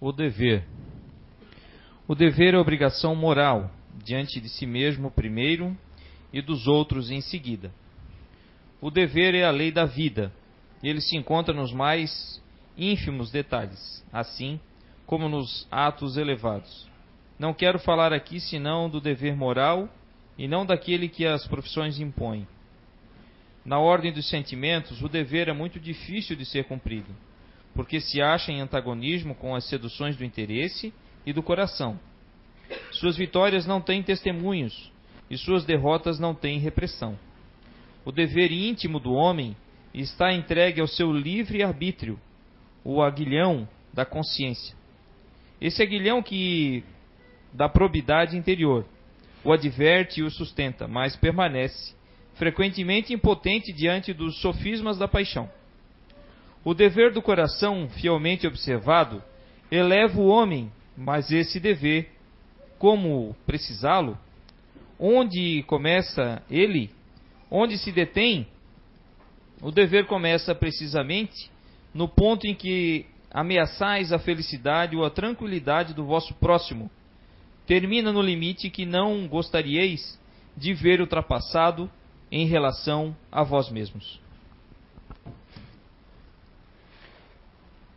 O dever. O dever é obrigação moral, diante de si mesmo primeiro e dos outros em seguida. O dever é a lei da vida, e ele se encontra nos mais ínfimos detalhes, assim como nos atos elevados. Não quero falar aqui senão do dever moral e não daquele que as profissões impõem. Na ordem dos sentimentos, o dever é muito difícil de ser cumprido, porque se acha em antagonismo com as seduções do interesse e do coração. Suas vitórias não têm testemunhos e suas derrotas não têm repressão. O dever íntimo do homem está entregue ao seu livre arbítrio, o aguilhão da consciência. Esse aguilhão que da probidade interior o adverte e o sustenta, mas permanece frequentemente impotente diante dos sofismas da paixão. O dever do coração, fielmente observado, eleva o homem, mas esse dever, como precisá-lo, onde começa ele, onde se detém, o dever começa precisamente no ponto em que ameaçais a felicidade ou a tranquilidade do vosso próximo. Termina no limite que não gostaríeis de ver ultrapassado em relação a vós mesmos.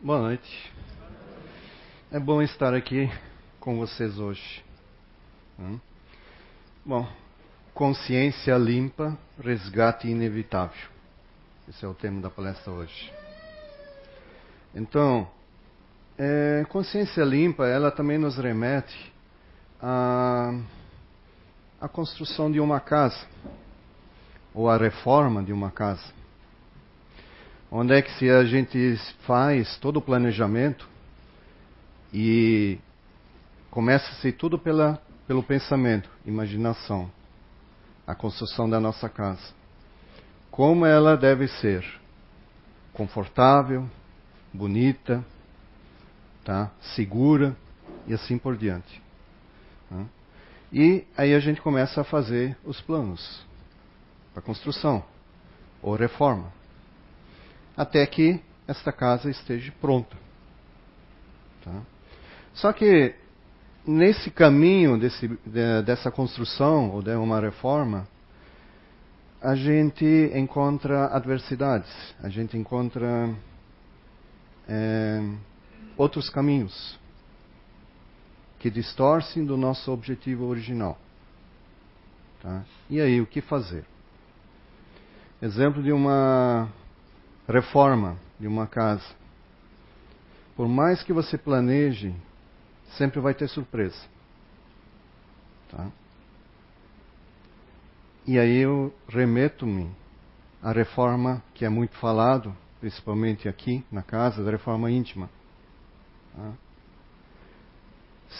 Boa noite. É bom estar aqui com vocês hoje. Hum? Bom, consciência limpa, resgate inevitável. Esse é o tema da palestra hoje. Então, é, consciência limpa, ela também nos remete à, à construção de uma casa ou a reforma de uma casa. Onde é que se a gente faz todo o planejamento e começa-se tudo pela, pelo pensamento, imaginação, a construção da nossa casa. Como ela deve ser? Confortável, bonita, tá? segura e assim por diante. Tá? E aí a gente começa a fazer os planos para construção ou reforma, até que esta casa esteja pronta. Tá? Só que nesse caminho desse, de, dessa construção ou de uma reforma, a gente encontra adversidades, a gente encontra é, outros caminhos que distorcem do nosso objetivo original. Tá? E aí, o que fazer? Exemplo de uma reforma de uma casa. Por mais que você planeje, sempre vai ter surpresa. Tá? E aí eu remeto-me à reforma que é muito falado, principalmente aqui na casa, da reforma íntima. Tá?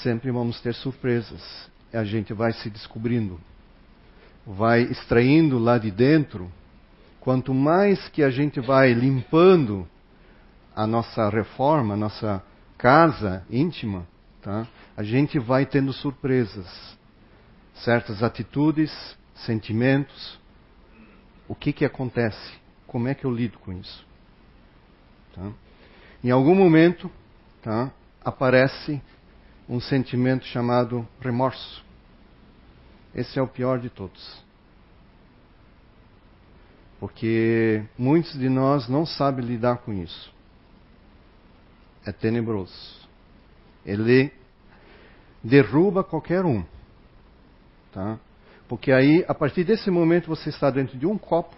Sempre vamos ter surpresas. A gente vai se descobrindo, vai extraindo lá de dentro Quanto mais que a gente vai limpando a nossa reforma, a nossa casa íntima, tá? a gente vai tendo surpresas. Certas atitudes, sentimentos. O que, que acontece? Como é que eu lido com isso? Tá? Em algum momento tá? aparece um sentimento chamado remorso. Esse é o pior de todos porque muitos de nós não sabem lidar com isso. É tenebroso. Ele derruba qualquer um. Tá? Porque aí, a partir desse momento, você está dentro de um copo,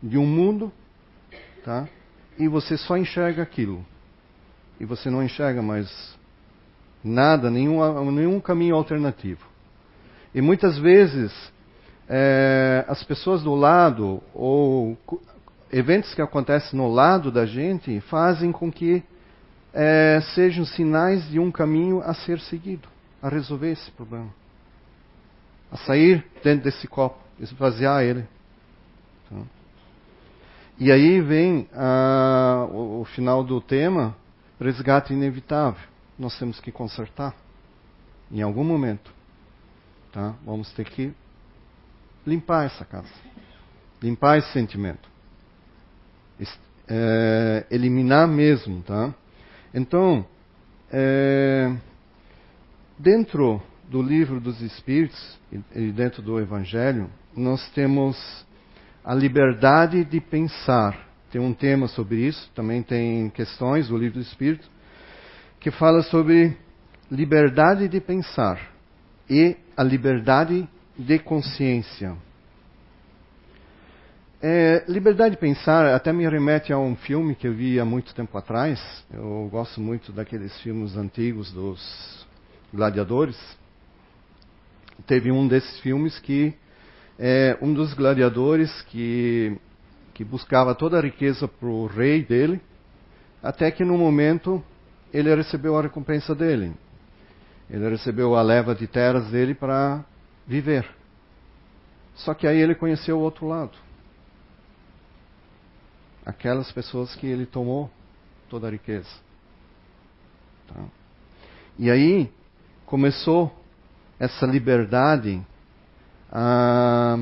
de um mundo, tá? e você só enxerga aquilo. E você não enxerga mais nada, nenhum, nenhum caminho alternativo. E muitas vezes é, as pessoas do lado ou eventos que acontecem no lado da gente fazem com que é, sejam sinais de um caminho a ser seguido, a resolver esse problema, a sair dentro desse copo, esvaziar ele. Então, e aí vem o, o final do tema, resgate inevitável. Nós temos que consertar em algum momento. Tá? Vamos ter que limpar essa casa, limpar esse sentimento, é, eliminar mesmo, tá? Então, é, dentro do livro dos Espíritos e dentro do Evangelho, nós temos a liberdade de pensar. Tem um tema sobre isso, também tem questões do livro dos Espíritos, que fala sobre liberdade de pensar e a liberdade de consciência. É, liberdade de pensar até me remete a um filme que eu vi há muito tempo atrás. Eu gosto muito daqueles filmes antigos dos gladiadores. Teve um desses filmes que é, um dos gladiadores que, que buscava toda a riqueza para o rei dele, até que no momento ele recebeu a recompensa dele. Ele recebeu a leva de terras dele para viver. Só que aí ele conheceu o outro lado. Aquelas pessoas que ele tomou toda a riqueza. Tá? E aí começou essa liberdade a,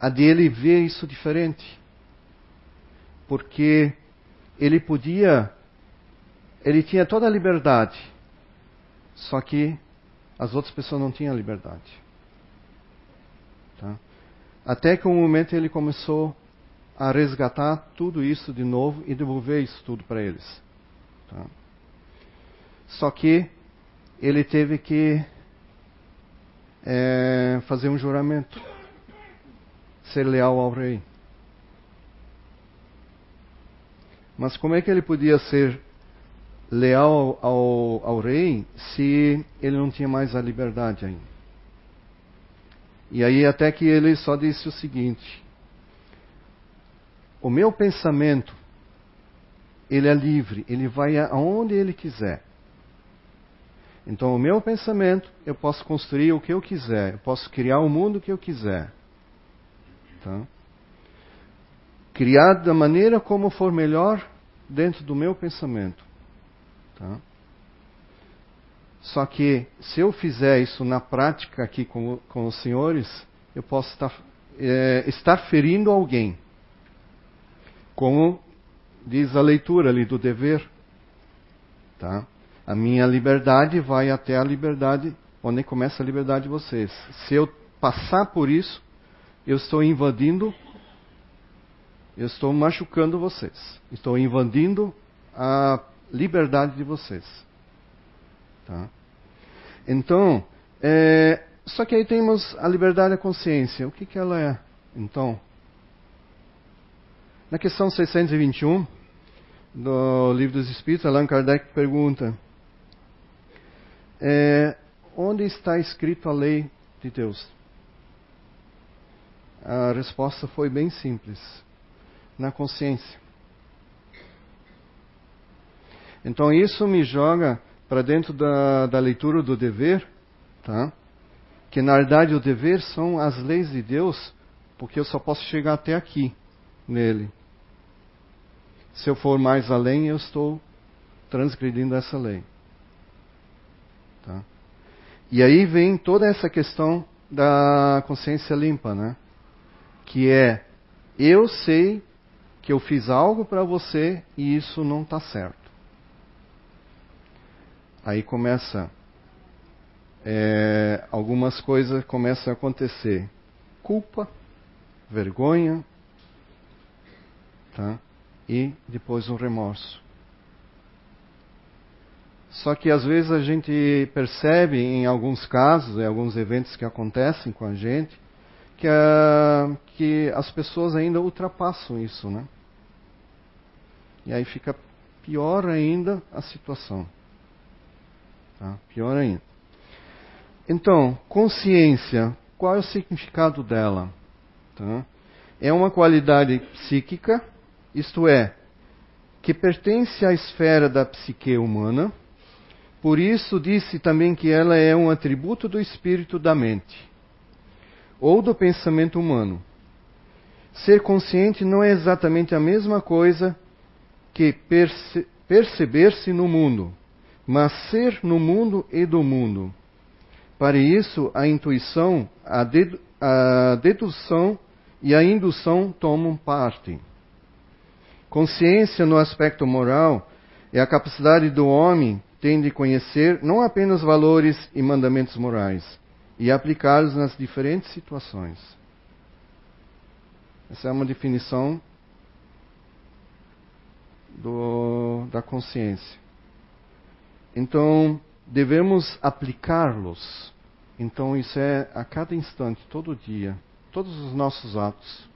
a dele ver isso diferente. Porque ele podia, ele tinha toda a liberdade, só que as outras pessoas não tinham liberdade. Até que um momento ele começou a resgatar tudo isso de novo e devolver isso tudo para eles. Tá? Só que ele teve que é, fazer um juramento, ser leal ao rei. Mas como é que ele podia ser leal ao, ao rei se ele não tinha mais a liberdade ainda? E aí até que ele só disse o seguinte: o meu pensamento ele é livre, ele vai aonde ele quiser. Então, o meu pensamento, eu posso construir o que eu quiser, eu posso criar o mundo que eu quiser. Tá? Criar da maneira como for melhor dentro do meu pensamento. Tá? Só que, se eu fizer isso na prática aqui com, com os senhores, eu posso estar, é, estar ferindo alguém. Como diz a leitura ali do dever. Tá? A minha liberdade vai até a liberdade, onde começa a liberdade de vocês. Se eu passar por isso, eu estou invadindo, eu estou machucando vocês. Estou invadindo a liberdade de vocês. Tá? Então, é, só que aí temos a liberdade da consciência. O que, que ela é, então? Na questão 621 do Livro dos Espíritos, Allan Kardec pergunta: é, onde está escrito a lei de Deus? A resposta foi bem simples: na consciência. Então isso me joga para dentro da, da leitura do dever, tá? que na verdade o dever são as leis de Deus, porque eu só posso chegar até aqui nele. Se eu for mais além, eu estou transgredindo essa lei. Tá? E aí vem toda essa questão da consciência limpa, né? Que é, eu sei que eu fiz algo para você e isso não está certo. Aí começa, é, algumas coisas começam a acontecer. Culpa, vergonha, tá? E depois o remorso. Só que às vezes a gente percebe em alguns casos, em alguns eventos que acontecem com a gente, que, a, que as pessoas ainda ultrapassam isso, né? E aí fica pior ainda a situação. Tá? Pior ainda. Então, consciência, qual é o significado dela? Tá? É uma qualidade psíquica, isto é, que pertence à esfera da psique humana por isso disse também que ela é um atributo do espírito da mente, ou do pensamento humano. Ser consciente não é exatamente a mesma coisa que perce perceber-se no mundo, mas ser no mundo e do mundo. Para isso, a intuição, a, dedu a dedução e a indução tomam parte. Consciência no aspecto moral É a capacidade do homem tem de conhecer não apenas valores e mandamentos morais e aplicá-los nas diferentes situações. Essa é uma definição do, da consciência. Então, devemos aplicá-los. Então, isso é a cada instante, todo dia, todos os nossos atos.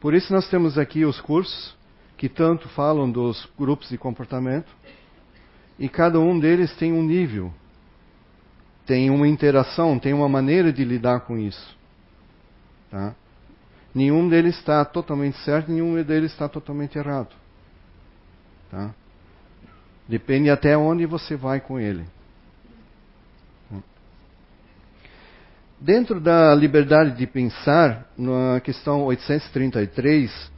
Por isso, nós temos aqui os cursos que tanto falam dos grupos de comportamento, e cada um deles tem um nível, tem uma interação, tem uma maneira de lidar com isso. Tá? Nenhum deles está totalmente certo, nenhum deles está totalmente errado. Tá? Depende até onde você vai com ele. Dentro da liberdade de pensar, na questão 833,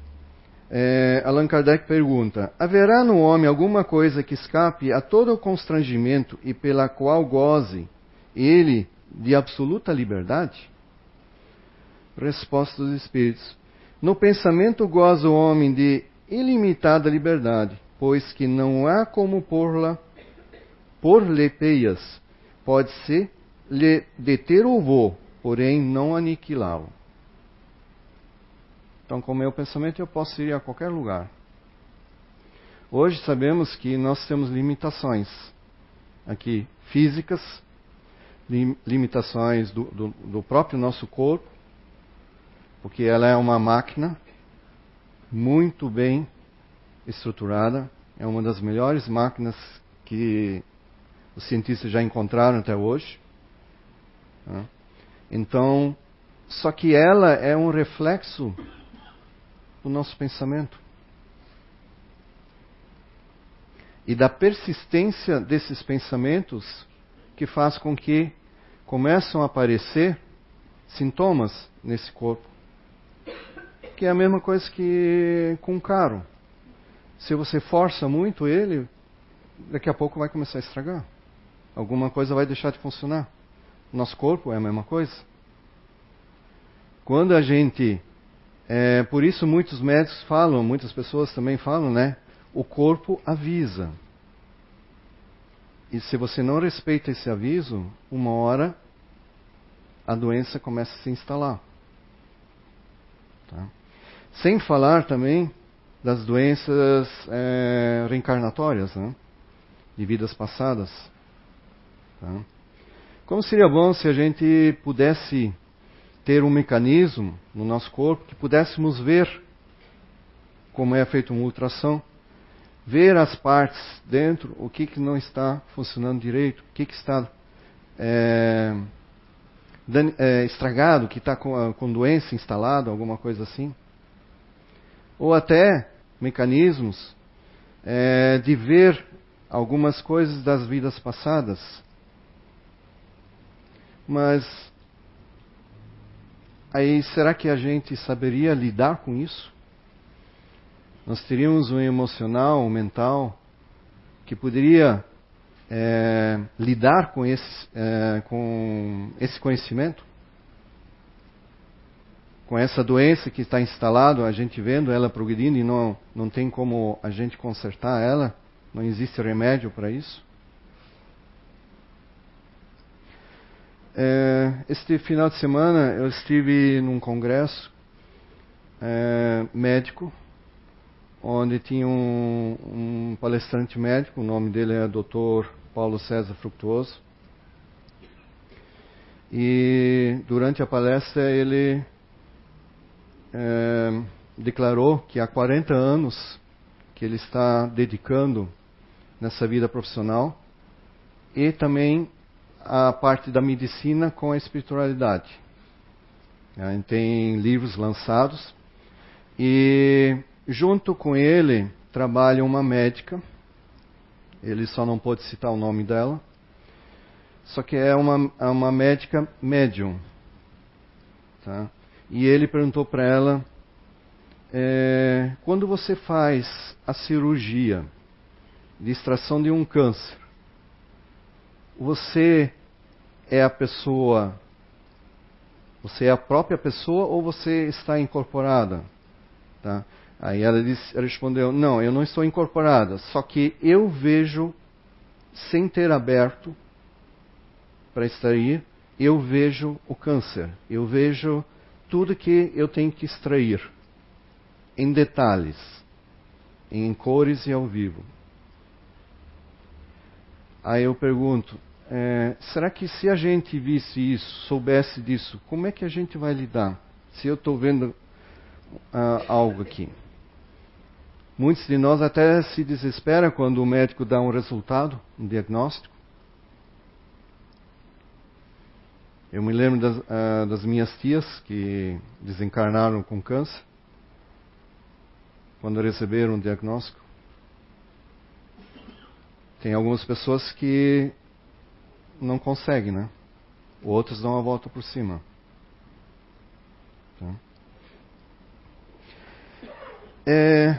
é, Allan Kardec pergunta: Haverá no homem alguma coisa que escape a todo o constrangimento e pela qual goze ele de absoluta liberdade? Resposta dos Espíritos: No pensamento goza o homem de ilimitada liberdade, pois que não há como pôr-la, pôr-lhe peias, pode-se lhe deter o voo, porém não aniquilá-lo. Então, com o meu pensamento, eu posso ir a qualquer lugar. Hoje sabemos que nós temos limitações aqui físicas, lim, limitações do, do, do próprio nosso corpo, porque ela é uma máquina muito bem estruturada, é uma das melhores máquinas que os cientistas já encontraram até hoje. Né? Então, só que ela é um reflexo do nosso pensamento. E da persistência desses pensamentos que faz com que começam a aparecer sintomas nesse corpo. Que é a mesma coisa que com um carro. Se você força muito ele, daqui a pouco vai começar a estragar. Alguma coisa vai deixar de funcionar. Nosso corpo é a mesma coisa. Quando a gente. É, por isso muitos médicos falam, muitas pessoas também falam, né? O corpo avisa. E se você não respeita esse aviso, uma hora a doença começa a se instalar. Tá? Sem falar também das doenças é, reencarnatórias, né? de vidas passadas. Tá? Como seria bom se a gente pudesse ter um mecanismo no nosso corpo que pudéssemos ver como é feito uma ultrassom, ver as partes dentro, o que, que não está funcionando direito, o que, que está é, é, estragado, que está com, com doença instalada, alguma coisa assim. Ou até mecanismos é, de ver algumas coisas das vidas passadas. Mas aí será que a gente saberia lidar com isso? Nós teríamos um emocional, um mental que poderia é, lidar com esse, é, com esse conhecimento? Com essa doença que está instalada, a gente vendo ela progredindo e não, não tem como a gente consertar ela, não existe remédio para isso. É, este final de semana eu estive num congresso é, médico, onde tinha um, um, palestrante médico, o nome dele é Dr. Paulo César Fructuoso. E durante a palestra ele é, declarou que há 40 anos que ele está dedicando nessa vida profissional e também a parte da medicina com a espiritualidade. Tem livros lançados e junto com ele trabalha uma médica. Ele só não pôde citar o nome dela. Só que é uma, é uma médica médium. Tá? E ele perguntou para ela: é, quando você faz a cirurgia de extração de um câncer, você é a pessoa, você é a própria pessoa ou você está incorporada? Tá? Aí ela disse, respondeu: Não, eu não estou incorporada, só que eu vejo, sem ter aberto para extrair, eu vejo o câncer, eu vejo tudo que eu tenho que extrair, em detalhes, em cores e ao vivo. Aí eu pergunto: é, será que se a gente visse isso, soubesse disso, como é que a gente vai lidar? Se eu estou vendo uh, algo aqui. Muitos de nós até se desesperam quando o médico dá um resultado, um diagnóstico. Eu me lembro das, uh, das minhas tias que desencarnaram com câncer, quando receberam o diagnóstico. Tem algumas pessoas que não conseguem, né? Outros dão a volta por cima. Tá? É,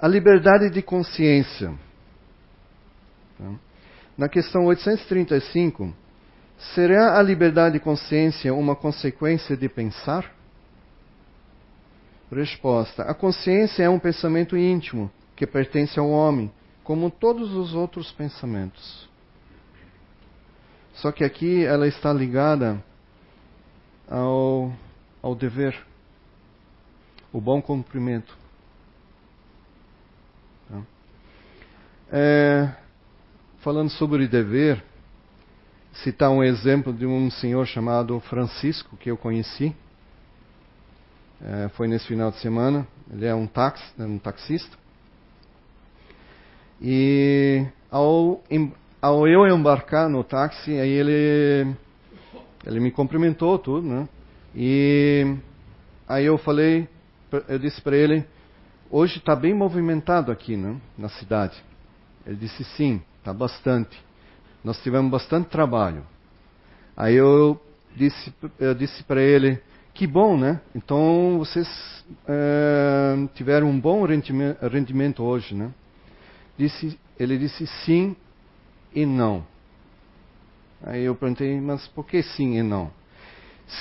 a liberdade de consciência. Tá? Na questão 835, será a liberdade de consciência uma consequência de pensar? Resposta: A consciência é um pensamento íntimo que pertence ao homem, como todos os outros pensamentos. Só que aqui ela está ligada ao, ao dever, o bom cumprimento. É, falando sobre dever, citar um exemplo de um senhor chamado Francisco, que eu conheci. É, foi nesse final de semana. Ele é um, tax, um taxista. E ao, ao eu embarcar no táxi, aí ele, ele me cumprimentou tudo, né? E aí eu falei, eu disse para ele, hoje está bem movimentado aqui, né? Na cidade. Ele disse sim, está bastante. Nós tivemos bastante trabalho. Aí eu disse, eu disse para ele, que bom, né? Então vocês é, tiveram um bom rendimento, hoje, né? Disse, ele disse sim e não. Aí eu perguntei, mas por que sim e não?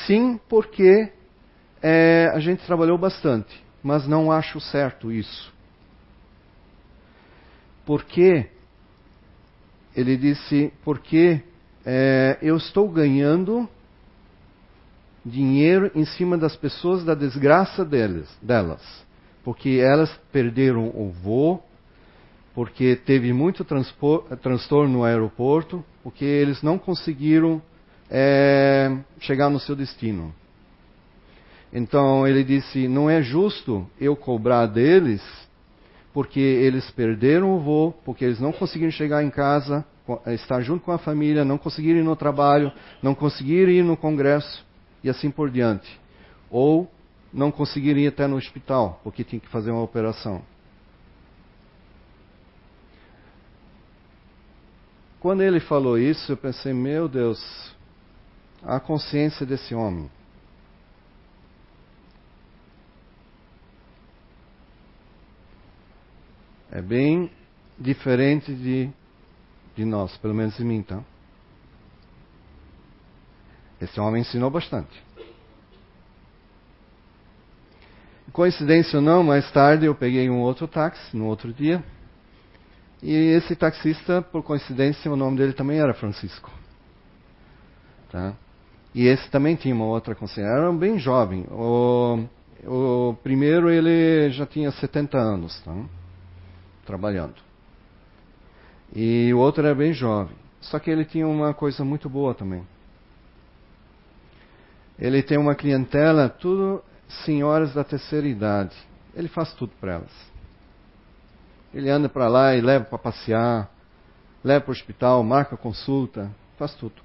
Sim, porque é, a gente trabalhou bastante, mas não acho certo isso. Porque, ele disse, porque é, eu estou ganhando dinheiro em cima das pessoas da desgraça delas, delas. Porque elas perderam o voo, porque teve muito transtorno no aeroporto, porque eles não conseguiram é, chegar no seu destino. Então ele disse: não é justo eu cobrar deles porque eles perderam o voo, porque eles não conseguiram chegar em casa, estar junto com a família, não conseguiram ir no trabalho, não conseguiram ir no congresso e assim por diante. Ou não conseguiram ir até no hospital, porque tinha que fazer uma operação. Quando ele falou isso, eu pensei, meu Deus, a consciência desse homem. É bem diferente de, de nós, pelo menos em mim, tá? Esse homem ensinou bastante. Coincidência ou não, mais tarde eu peguei um outro táxi, no outro dia. E esse taxista, por coincidência, o nome dele também era Francisco. Tá? E esse também tinha uma outra consciência. Era bem jovem. O, o primeiro ele já tinha 70 anos. Tá? Trabalhando. E o outro era bem jovem. Só que ele tinha uma coisa muito boa também. Ele tem uma clientela, tudo senhoras da terceira idade. Ele faz tudo para elas. Ele anda para lá e leva para passear, leva para o hospital, marca consulta, faz tudo.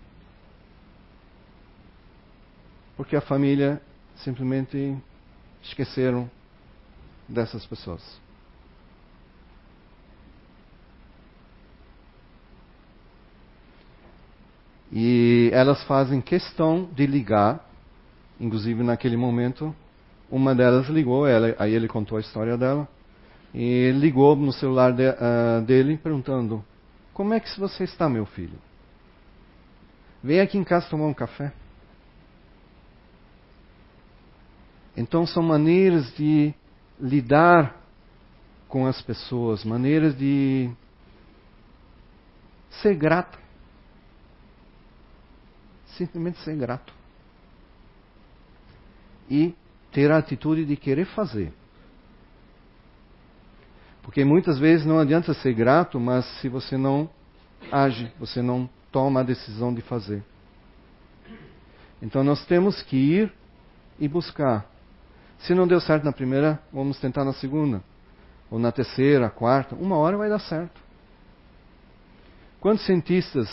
Porque a família simplesmente esqueceram dessas pessoas. E elas fazem questão de ligar, inclusive naquele momento, uma delas ligou, ela, aí ele contou a história dela, e ligou no celular de, uh, dele perguntando: Como é que você está, meu filho? Vem aqui em casa tomar um café. Então são maneiras de lidar com as pessoas, maneiras de ser grato. Simplesmente ser grato. E ter a atitude de querer fazer. Porque muitas vezes não adianta ser grato, mas se você não age, você não toma a decisão de fazer. Então nós temos que ir e buscar. Se não deu certo na primeira, vamos tentar na segunda. Ou na terceira, quarta. Uma hora vai dar certo. Quantos cientistas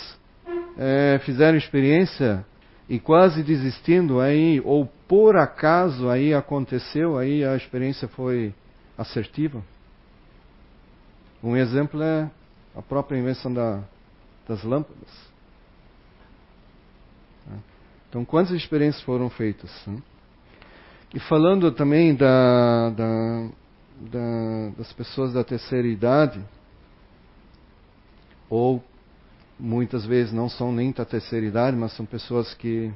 é, fizeram experiência e quase desistindo aí, ou por acaso aí aconteceu, aí a experiência foi assertiva? Um exemplo é a própria invenção da, das lâmpadas. Então, quantas experiências foram feitas? Né? E falando também da, da, da, das pessoas da terceira idade, ou muitas vezes não são nem da terceira idade, mas são pessoas que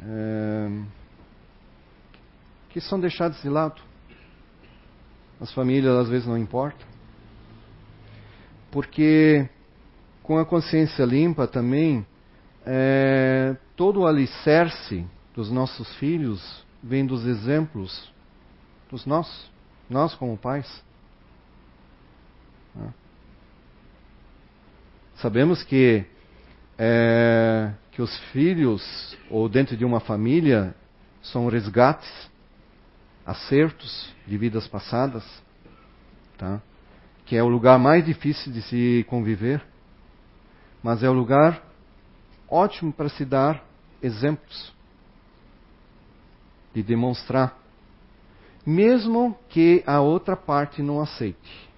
é, que são deixadas de lado. As famílias às vezes não importam. Porque com a consciência limpa também é, todo o alicerce dos nossos filhos vem dos exemplos dos nossos, nós como pais. Sabemos que, é, que os filhos, ou dentro de uma família, são resgates, acertos de vidas passadas, tá? que é o lugar mais difícil de se conviver, mas é o lugar ótimo para se dar exemplos, de demonstrar, mesmo que a outra parte não aceite.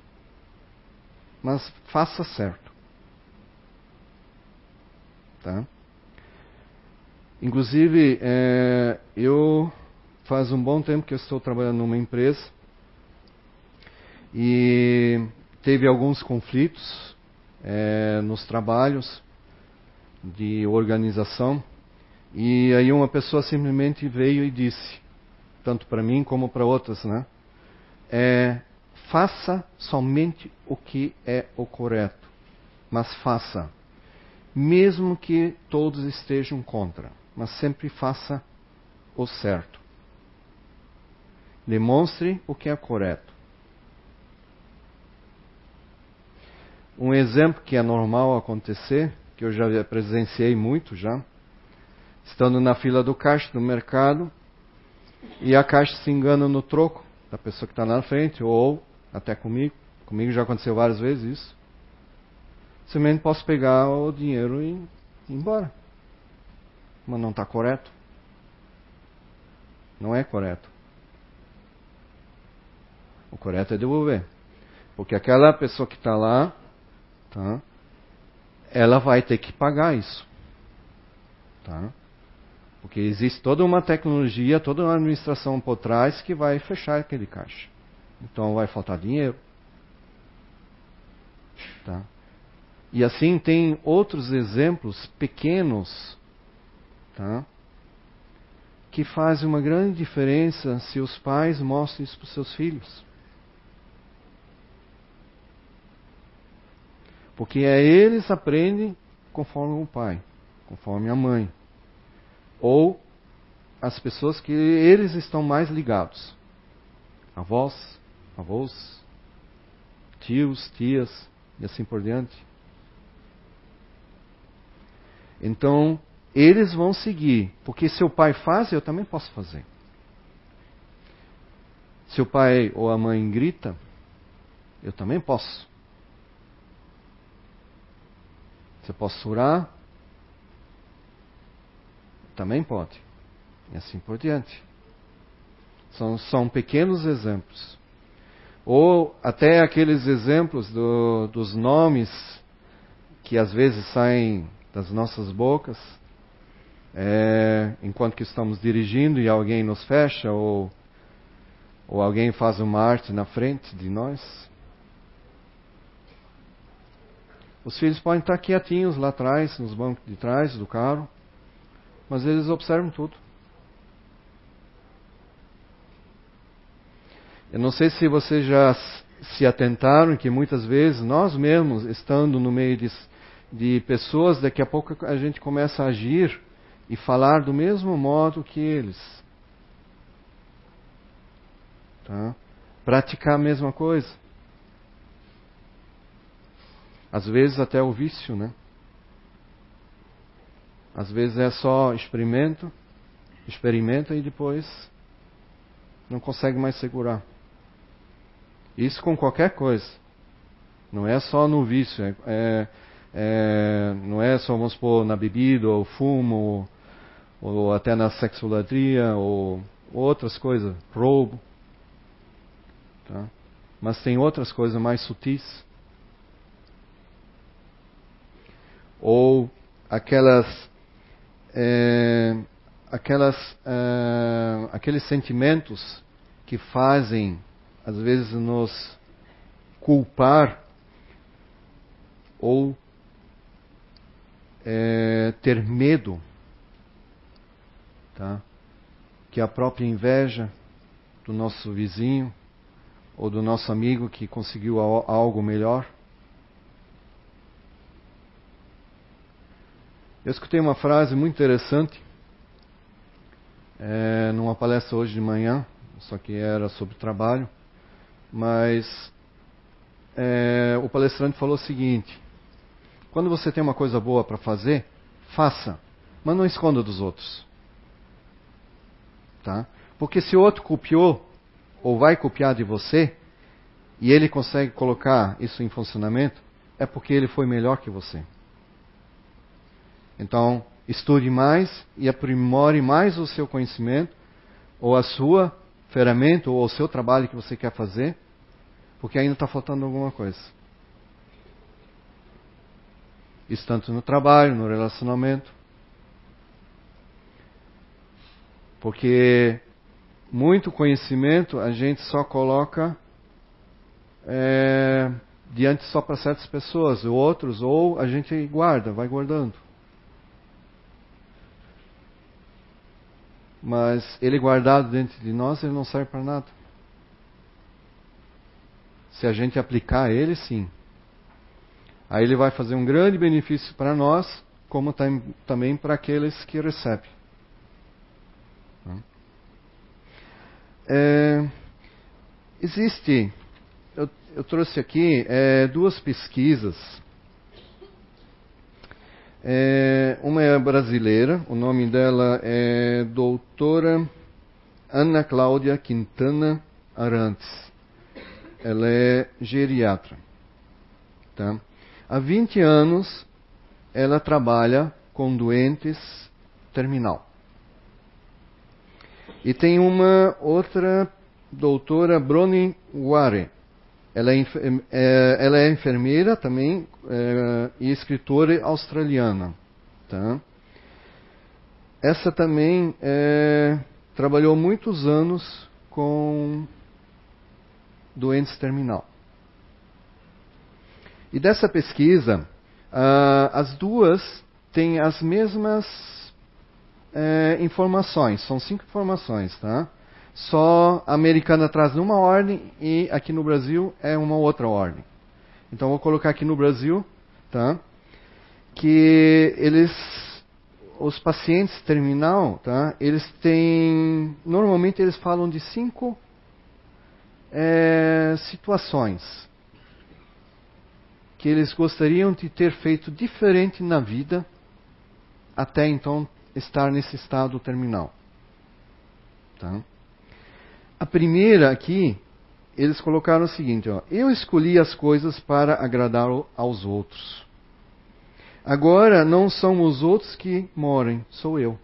Mas faça certo. Tá? Inclusive, é, eu faz um bom tempo que eu estou trabalhando numa empresa e teve alguns conflitos é, nos trabalhos de organização. E aí uma pessoa simplesmente veio e disse, tanto para mim como para outras, né? É, faça somente o que é o correto, mas faça, mesmo que todos estejam contra, mas sempre faça o certo. Demonstre o que é correto. Um exemplo que é normal acontecer que eu já presenciei muito já, estando na fila do caixa do mercado, e a caixa se engana no troco da pessoa que está na frente, ou até comigo. Comigo já aconteceu várias vezes isso. Simplesmente posso pegar o dinheiro e ir embora. Mas não está correto. Não é correto. O correto é devolver. Porque aquela pessoa que está lá, tá? ela vai ter que pagar isso. Tá? Porque existe toda uma tecnologia, toda uma administração por trás que vai fechar aquele caixa. Então vai faltar dinheiro. Tá? E assim tem outros exemplos pequenos tá? que fazem uma grande diferença se os pais mostram isso para os seus filhos. Porque é eles aprendem conforme o pai, conforme a mãe. Ou as pessoas que eles estão mais ligados. Avós, avós, tios, tias e assim por diante. Então, eles vão seguir, porque se o pai faz, eu também posso fazer. Se o pai ou a mãe grita, eu também posso. Você pode orar? Também pode. E assim por diante. São, são pequenos exemplos. Ou até aqueles exemplos do, dos nomes que às vezes saem das nossas bocas, é, enquanto que estamos dirigindo e alguém nos fecha, ou, ou alguém faz uma arte na frente de nós. Os filhos podem estar quietinhos lá atrás, nos bancos de trás do carro, mas eles observam tudo. Eu não sei se vocês já se atentaram que muitas vezes nós mesmos, estando no meio de, de pessoas, daqui a pouco a gente começa a agir e falar do mesmo modo que eles. Tá? Praticar a mesma coisa. Às vezes até o vício, né? Às vezes é só experimento, experimenta e depois não consegue mais segurar. Isso com qualquer coisa. Não é só no vício. É, é, é, não é só, vamos na bebida, ou fumo, ou, ou até na sexualatria, ou, ou outras coisas, roubo. Tá? Mas tem outras coisas mais sutis. Ou aquelas. É, aquelas é, aqueles sentimentos que fazem às vezes nos culpar ou é, ter medo, tá? Que a própria inveja do nosso vizinho ou do nosso amigo que conseguiu algo melhor. Eu escutei uma frase muito interessante é, numa palestra hoje de manhã, só que era sobre trabalho. Mas é, o palestrante falou o seguinte: quando você tem uma coisa boa para fazer, faça, mas não esconda dos outros. Tá? Porque se o outro copiou ou vai copiar de você e ele consegue colocar isso em funcionamento, é porque ele foi melhor que você. Então, estude mais e aprimore mais o seu conhecimento ou a sua ferramenta ou o seu trabalho que você quer fazer, porque ainda está faltando alguma coisa. Isso tanto no trabalho, no relacionamento. Porque muito conhecimento a gente só coloca é, diante só para certas pessoas, outros, ou a gente guarda, vai guardando. mas ele guardado dentro de nós, ele não serve para nada. Se a gente aplicar ele, sim. Aí ele vai fazer um grande benefício para nós, como também para aqueles que recebem. É, existe, eu, eu, trouxe aqui é, duas pesquisas é, uma é brasileira, o nome dela é doutora Ana Cláudia Quintana Arantes. Ela é geriatra. Tá? Há 20 anos ela trabalha com doentes terminal. E tem uma outra doutora, Broni Ware. Ela é, é, ela é enfermeira também é, e escritora australiana. Tá? Essa também é, trabalhou muitos anos com doentes terminal. E dessa pesquisa, uh, as duas têm as mesmas é, informações, são cinco informações, tá? Só a americana traz uma ordem e aqui no Brasil é uma outra ordem. Então vou colocar aqui no Brasil, tá? Que eles, os pacientes terminal, tá? Eles têm, normalmente eles falam de cinco é, situações que eles gostariam de ter feito diferente na vida até então estar nesse estado terminal. Tá? A primeira aqui, eles colocaram o seguinte: ó, eu escolhi as coisas para agradar aos outros. Agora não são os outros que morem, sou eu.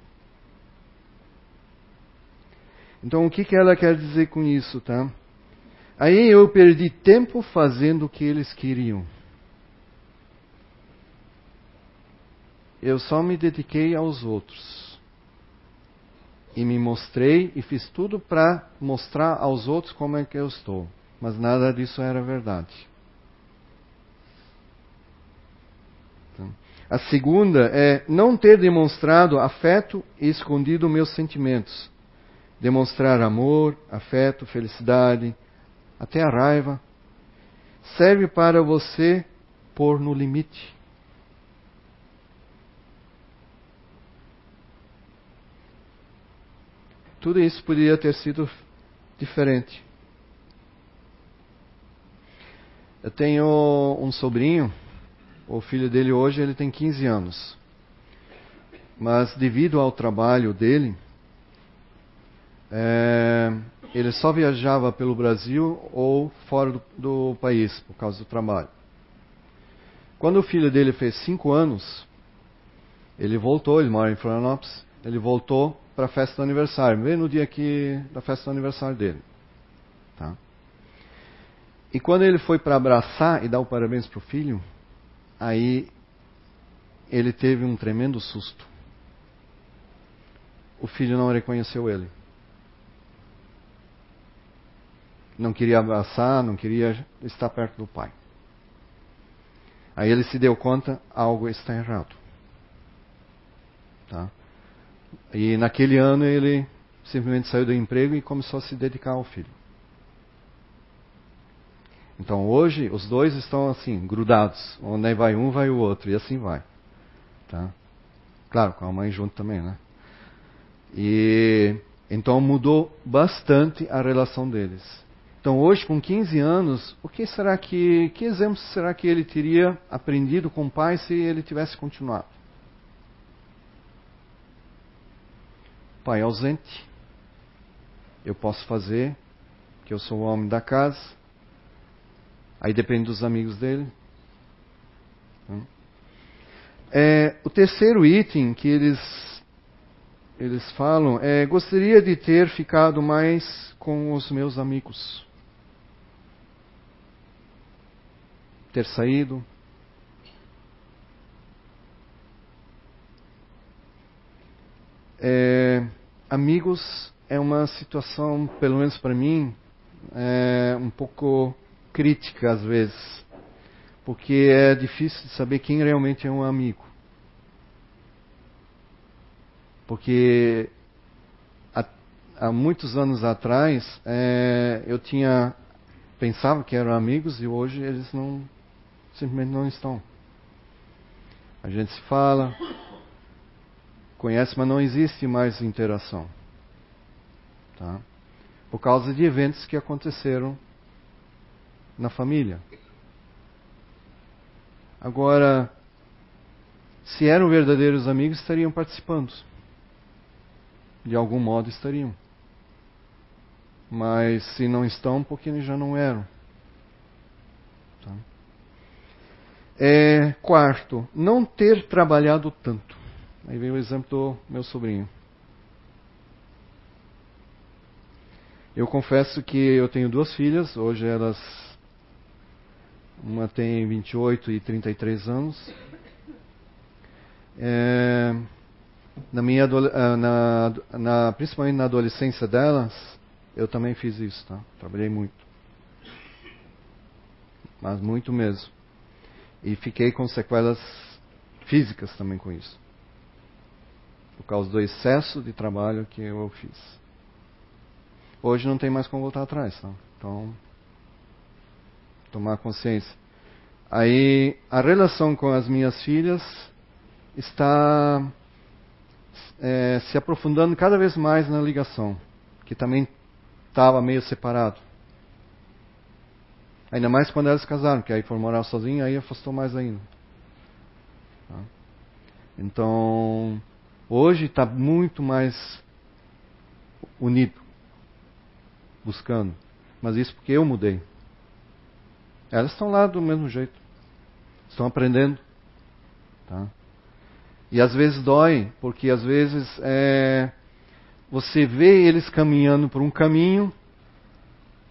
Então o que, que ela quer dizer com isso, tá? Aí eu perdi tempo fazendo o que eles queriam. Eu só me dediquei aos outros e me mostrei e fiz tudo para mostrar aos outros como é que eu estou. Mas nada disso era verdade. Então, a segunda é não ter demonstrado afeto e escondido meus sentimentos. Demonstrar amor, afeto, felicidade, até a raiva, serve para você pôr no limite. Tudo isso poderia ter sido diferente. Eu tenho um sobrinho, o filho dele hoje ele tem 15 anos. Mas devido ao trabalho dele, é, ele só viajava pelo Brasil ou fora do, do, país por causa do trabalho. Quando o filho dele fez 5 anos, ele voltou, ele mora em Florianópolis, ele voltou para a festa do aniversário, bem no dia que, da festa do aniversário dele. Tá? E quando ele foi para abraçar e dar o parabéns para o filho, aí ele teve um tremendo susto. O filho não reconheceu ele. Não queria abraçar, não queria estar perto do pai. Aí ele se deu conta, algo está errado. Tá? E naquele ano ele simplesmente saiu do emprego e começou a se dedicar ao filho. Então hoje os dois estão assim, grudados. Onde vai um, vai o outro. E assim vai. Tá? Claro, com a mãe junto também, né? E então mudou bastante a relação deles. Então hoje, com 15 anos, o que será que, que exemplo será que ele teria aprendido com o pai se ele tivesse continuado? Pai ausente, eu posso fazer, que eu sou o homem da casa, Aí depende dos amigos dele. É, o terceiro item que eles, eles falam é: gostaria de ter ficado mais com os meus amigos. Ter saído. É, amigos é uma situação, pelo menos para mim, é, um pouco crítica às vezes, porque é difícil de saber quem realmente é um amigo. Porque há, há muitos anos atrás é, eu tinha pensava que eram amigos e hoje eles não simplesmente não estão. A gente se fala, conhece, mas não existe mais interação. Tá? Por causa de eventos que aconteceram na família. Agora, se eram verdadeiros amigos, estariam participando. De algum modo estariam. Mas se não estão, porque eles já não eram. Tá? É, quarto, não ter trabalhado tanto. Aí vem o exemplo do meu sobrinho. Eu confesso que eu tenho duas filhas, hoje elas uma tem 28 e 33 anos. É, na minha, ah, na, na, principalmente na adolescência delas, eu também fiz isso, tá? Trabalhei muito. Mas muito mesmo. E fiquei com sequelas físicas também com isso. Por causa do excesso de trabalho que eu fiz. Hoje não tem mais como voltar atrás, tá? Então, tomar consciência. Aí a relação com as minhas filhas está é, se aprofundando cada vez mais na ligação, que também estava meio separado. Ainda mais quando elas casaram, que aí foram morar sozinhas, aí afastou mais ainda. Tá? Então, hoje está muito mais unido, buscando. Mas isso porque eu mudei. Elas estão lá do mesmo jeito. Estão aprendendo. Tá? E às vezes dói, porque às vezes é, você vê eles caminhando por um caminho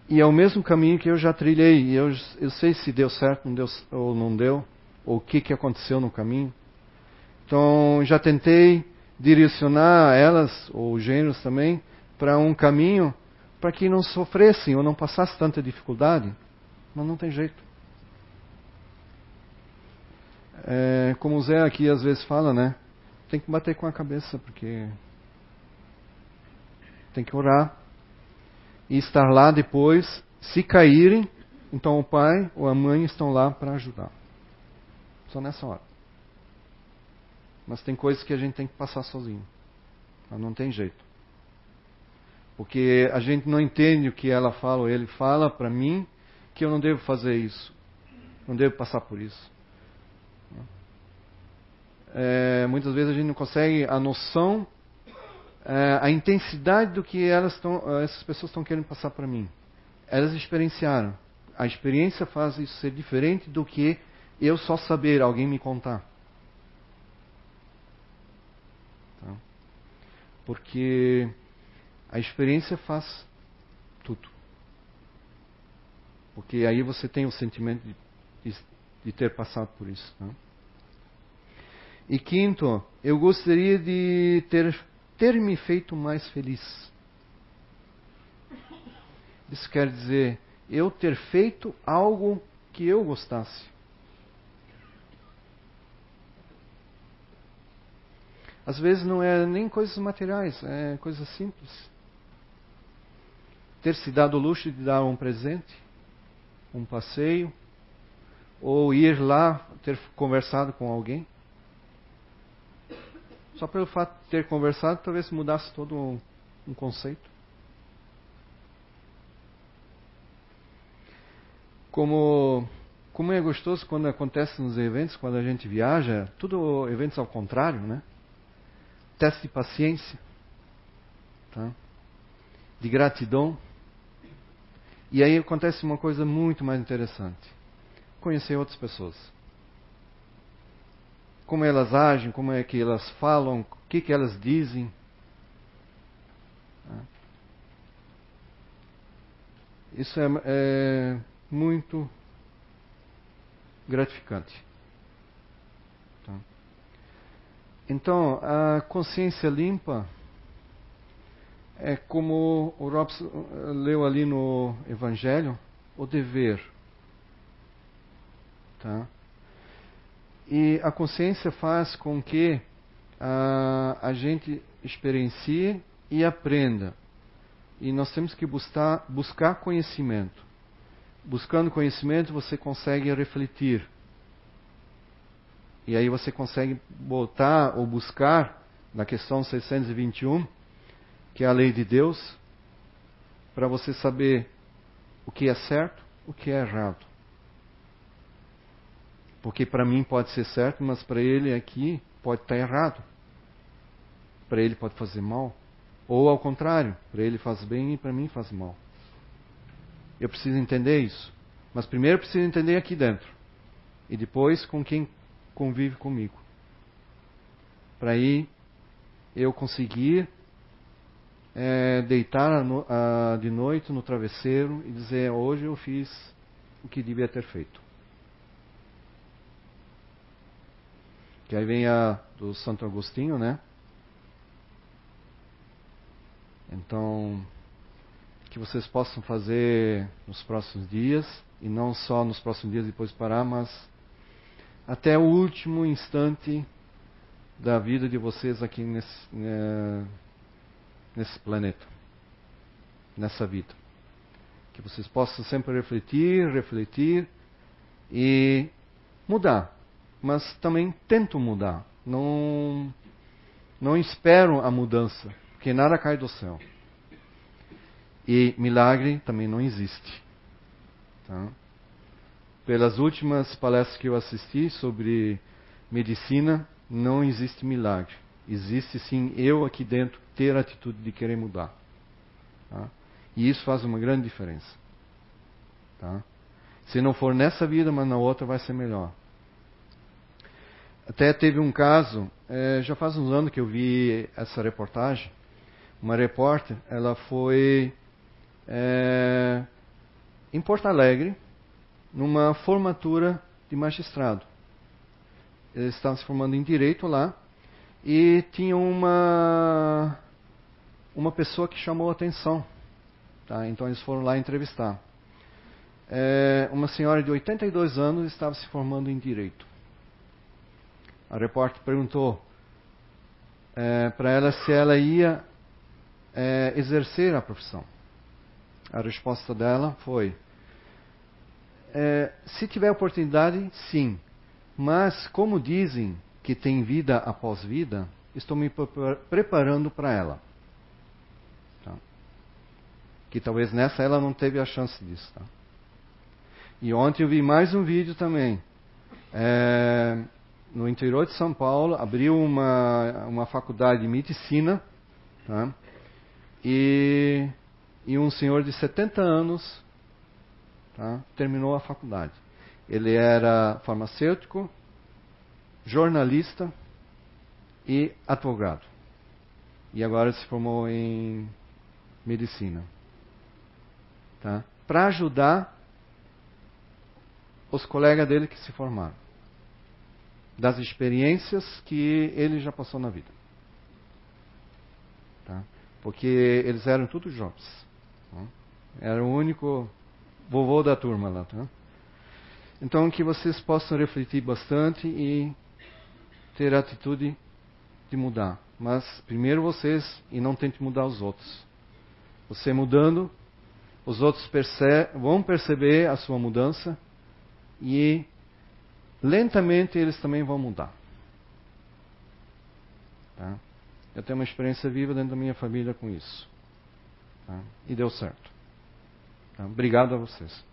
e é o mesmo caminho que eu já trilhei. E eu, eu sei se deu certo não deu, ou não deu, ou o que, que aconteceu no caminho. Então já tentei direcionar elas, ou gêneros também, para um caminho para que não sofressem ou não passassem tanta dificuldade. Mas não tem jeito. É, como o Zé aqui às vezes fala, né? Tem que bater com a cabeça, porque tem que orar e estar lá depois, Se caírem, então o pai ou a mãe estão lá para ajudar. Só nessa hora. Mas tem coisas que a gente tem que passar sozinho. Não tem jeito. Porque a gente não entende o que ela fala ou ele fala para mim que eu não devo fazer isso. Não devo passar por isso. É, muitas vezes a gente não consegue a noção, é, a intensidade do que elas tão, essas pessoas estão querendo passar para mim. Elas experienciaram. A experiência faz isso ser diferente do que eu só saber, alguém me contar. Tá? Porque a experiência faz tudo. Porque aí você tem o sentimento de, de, de ter passado por isso. Né? E quinto, eu gostaria de ter, ter me feito mais feliz. Isso quer dizer eu ter feito algo que eu gostasse. Às vezes não é nem coisas materiais, é coisas simples. Ter se dado o luxo de dar um presente, um passeio, ou ir lá ter conversado com alguém. Só pelo fato de ter conversado, talvez mudasse todo um, um conceito. Como, como é gostoso quando acontece nos eventos, quando a gente viaja, tudo eventos ao contrário, né? Teste de paciência, tá? de gratidão. E aí acontece uma coisa muito mais interessante: conhecer outras pessoas como elas agem, como é que elas falam, o que, que elas dizem. Isso é, é muito gratificante. Tá? Então, a consciência limpa é como o Robson leu ali no Evangelho, o dever. Tá? E a consciência faz com que a, a gente experiencie e aprenda. E nós temos que buscar, buscar conhecimento. Buscando conhecimento, você consegue refletir. E aí você consegue botar ou buscar na questão 621, que é a lei de Deus, para você saber o que é certo, o que é errado. Porque para mim pode ser certo, mas para ele aqui pode estar errado. Para ele pode fazer mal. Ou ao contrário, para ele faz bem e para mim faz mal. Eu preciso entender isso. Mas primeiro preciso entender aqui dentro. E depois com quem convive comigo. Para aí eu conseguir é, deitar no, a, de noite no travesseiro e dizer: hoje eu fiz o que devia ter feito. Que aí vem a do Santo Agostinho, né? Então, que vocês possam fazer nos próximos dias, e não só nos próximos dias depois parar, mas até o último instante da vida de vocês aqui nesse, né, nesse planeta, nessa vida. Que vocês possam sempre refletir, refletir e mudar mas também tento mudar. Não, não espero a mudança, porque nada cai do céu. E milagre também não existe. Tá? Pelas últimas palestras que eu assisti sobre medicina, não existe milagre. Existe sim eu aqui dentro ter a atitude de querer mudar. Tá? E isso faz uma grande diferença. Tá? Se não for nessa vida, mas na outra vai ser melhor. Até teve um caso, é, já faz uns anos que eu vi essa reportagem. Uma repórter, ela foi é, em Porto Alegre, numa formatura de magistrado. Eles estavam se formando em direito lá e tinha uma uma pessoa que chamou a atenção. Tá? Então eles foram lá entrevistar. É, uma senhora de 82 anos estava se formando em direito a repórter perguntou é, para ela se ela ia é, exercer a profissão. A resposta dela foi: é, se tiver oportunidade, sim. Mas, como dizem que tem vida após vida, estou me preparando para ela. Tá? Que talvez nessa ela não teve a chance disso. Tá? E ontem eu vi mais um vídeo também. É, no interior de São Paulo, abriu uma, uma faculdade de medicina. Tá? E, e um senhor de 70 anos tá? terminou a faculdade. Ele era farmacêutico, jornalista e advogado. E agora se formou em medicina. Tá? Para ajudar os colegas dele que se formaram. Das experiências que ele já passou na vida. Tá? Porque eles eram todos jovens. Tá? Era o único vovô da turma lá. Tá? Então que vocês possam refletir bastante e ter a atitude de mudar. Mas primeiro vocês e não tente mudar os outros. Você mudando, os outros perce vão perceber a sua mudança e lentamente eles também vão mudar. Tá? Eu tenho uma experiência viva dentro da minha família com isso. Tá? E deu certo. Obrigado a vocês.